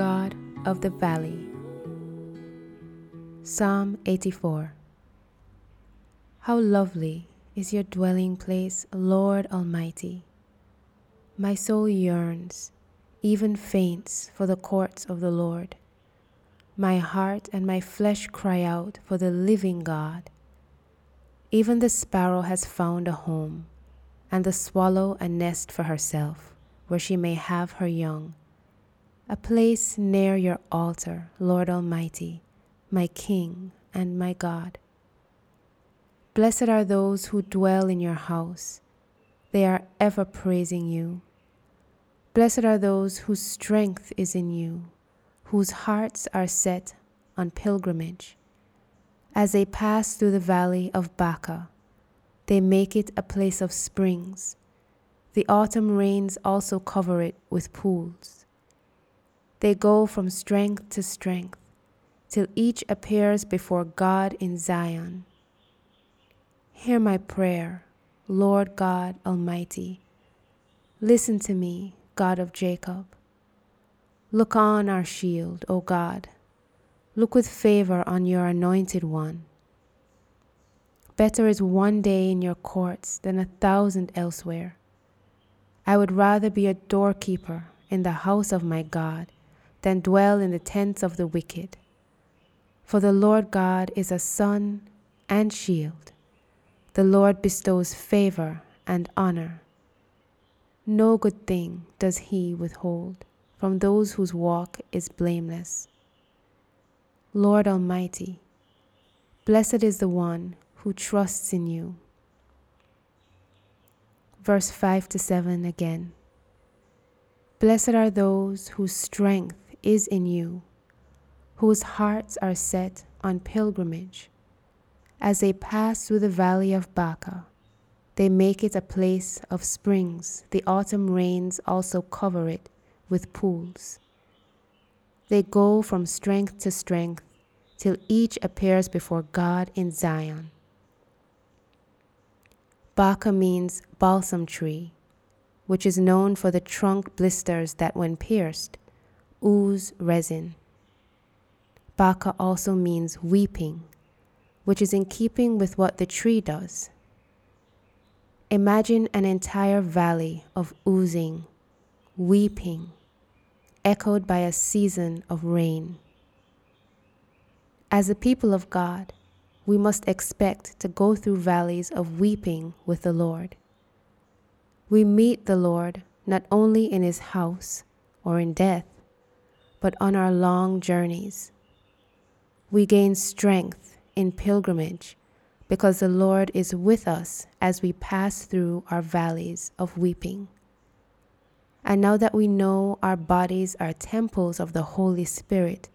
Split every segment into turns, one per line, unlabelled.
God of the valley. Psalm 84 How lovely is your dwelling place, Lord Almighty! My soul yearns, even faints, for the courts of the Lord. My heart and my flesh cry out for the living God. Even the sparrow has found a home, and the swallow a nest for herself, where she may have her young. A place near your altar, Lord Almighty my King and my God. Blessed are those who dwell in your house, they are ever praising you. Blessed are those whose strength is in you, whose hearts are set on pilgrimage. As they pass through the valley of Baca, they make it a place of springs. The autumn rains also cover it with pools. They go from strength to strength till each appears before God in Zion. Hear my prayer, Lord God Almighty. Listen to me, God of Jacob. Look on our shield, O God. Look with favor on your anointed one. Better is one day in your courts than a thousand elsewhere. I would rather be a doorkeeper in the house of my God than dwell in the tents of the wicked. For the Lord God is a sun and shield. The Lord bestows favor and honor. No good thing does he withhold from those whose walk is blameless. Lord Almighty, blessed is the one who trusts in you. Verse 5 to 7 again. Blessed are those whose strength is in you whose hearts are set on pilgrimage. As they pass through the valley of Baca, they make it a place of springs. The autumn rains also cover it with pools. They go from strength to strength till each appears before God in Zion. Baca means balsam tree, which is known for the trunk blisters that, when pierced, ooze resin. Baca also means weeping, which is in keeping with what the tree does. Imagine an entire valley of oozing, weeping, echoed by a season of rain. As a people of God, we must expect to go through valleys of weeping with the Lord. We meet the Lord not only in his house or in death, but on our long journeys we gain strength in pilgrimage because the Lord is with us as we pass through our valleys of weeping. And now that we know our bodies are temples of the Holy Spirit,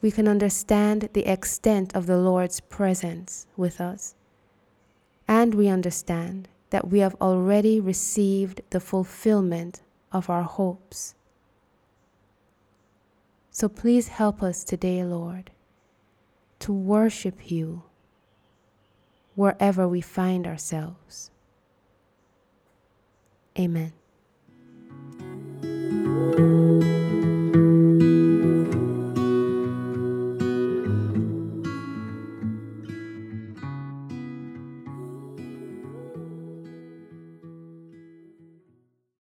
we can understand the extent of the Lord's presence with us. And we understand that we have already received the fulfillment of our hopes. So please help us today, Lord to worship you wherever we find ourselves. Amen.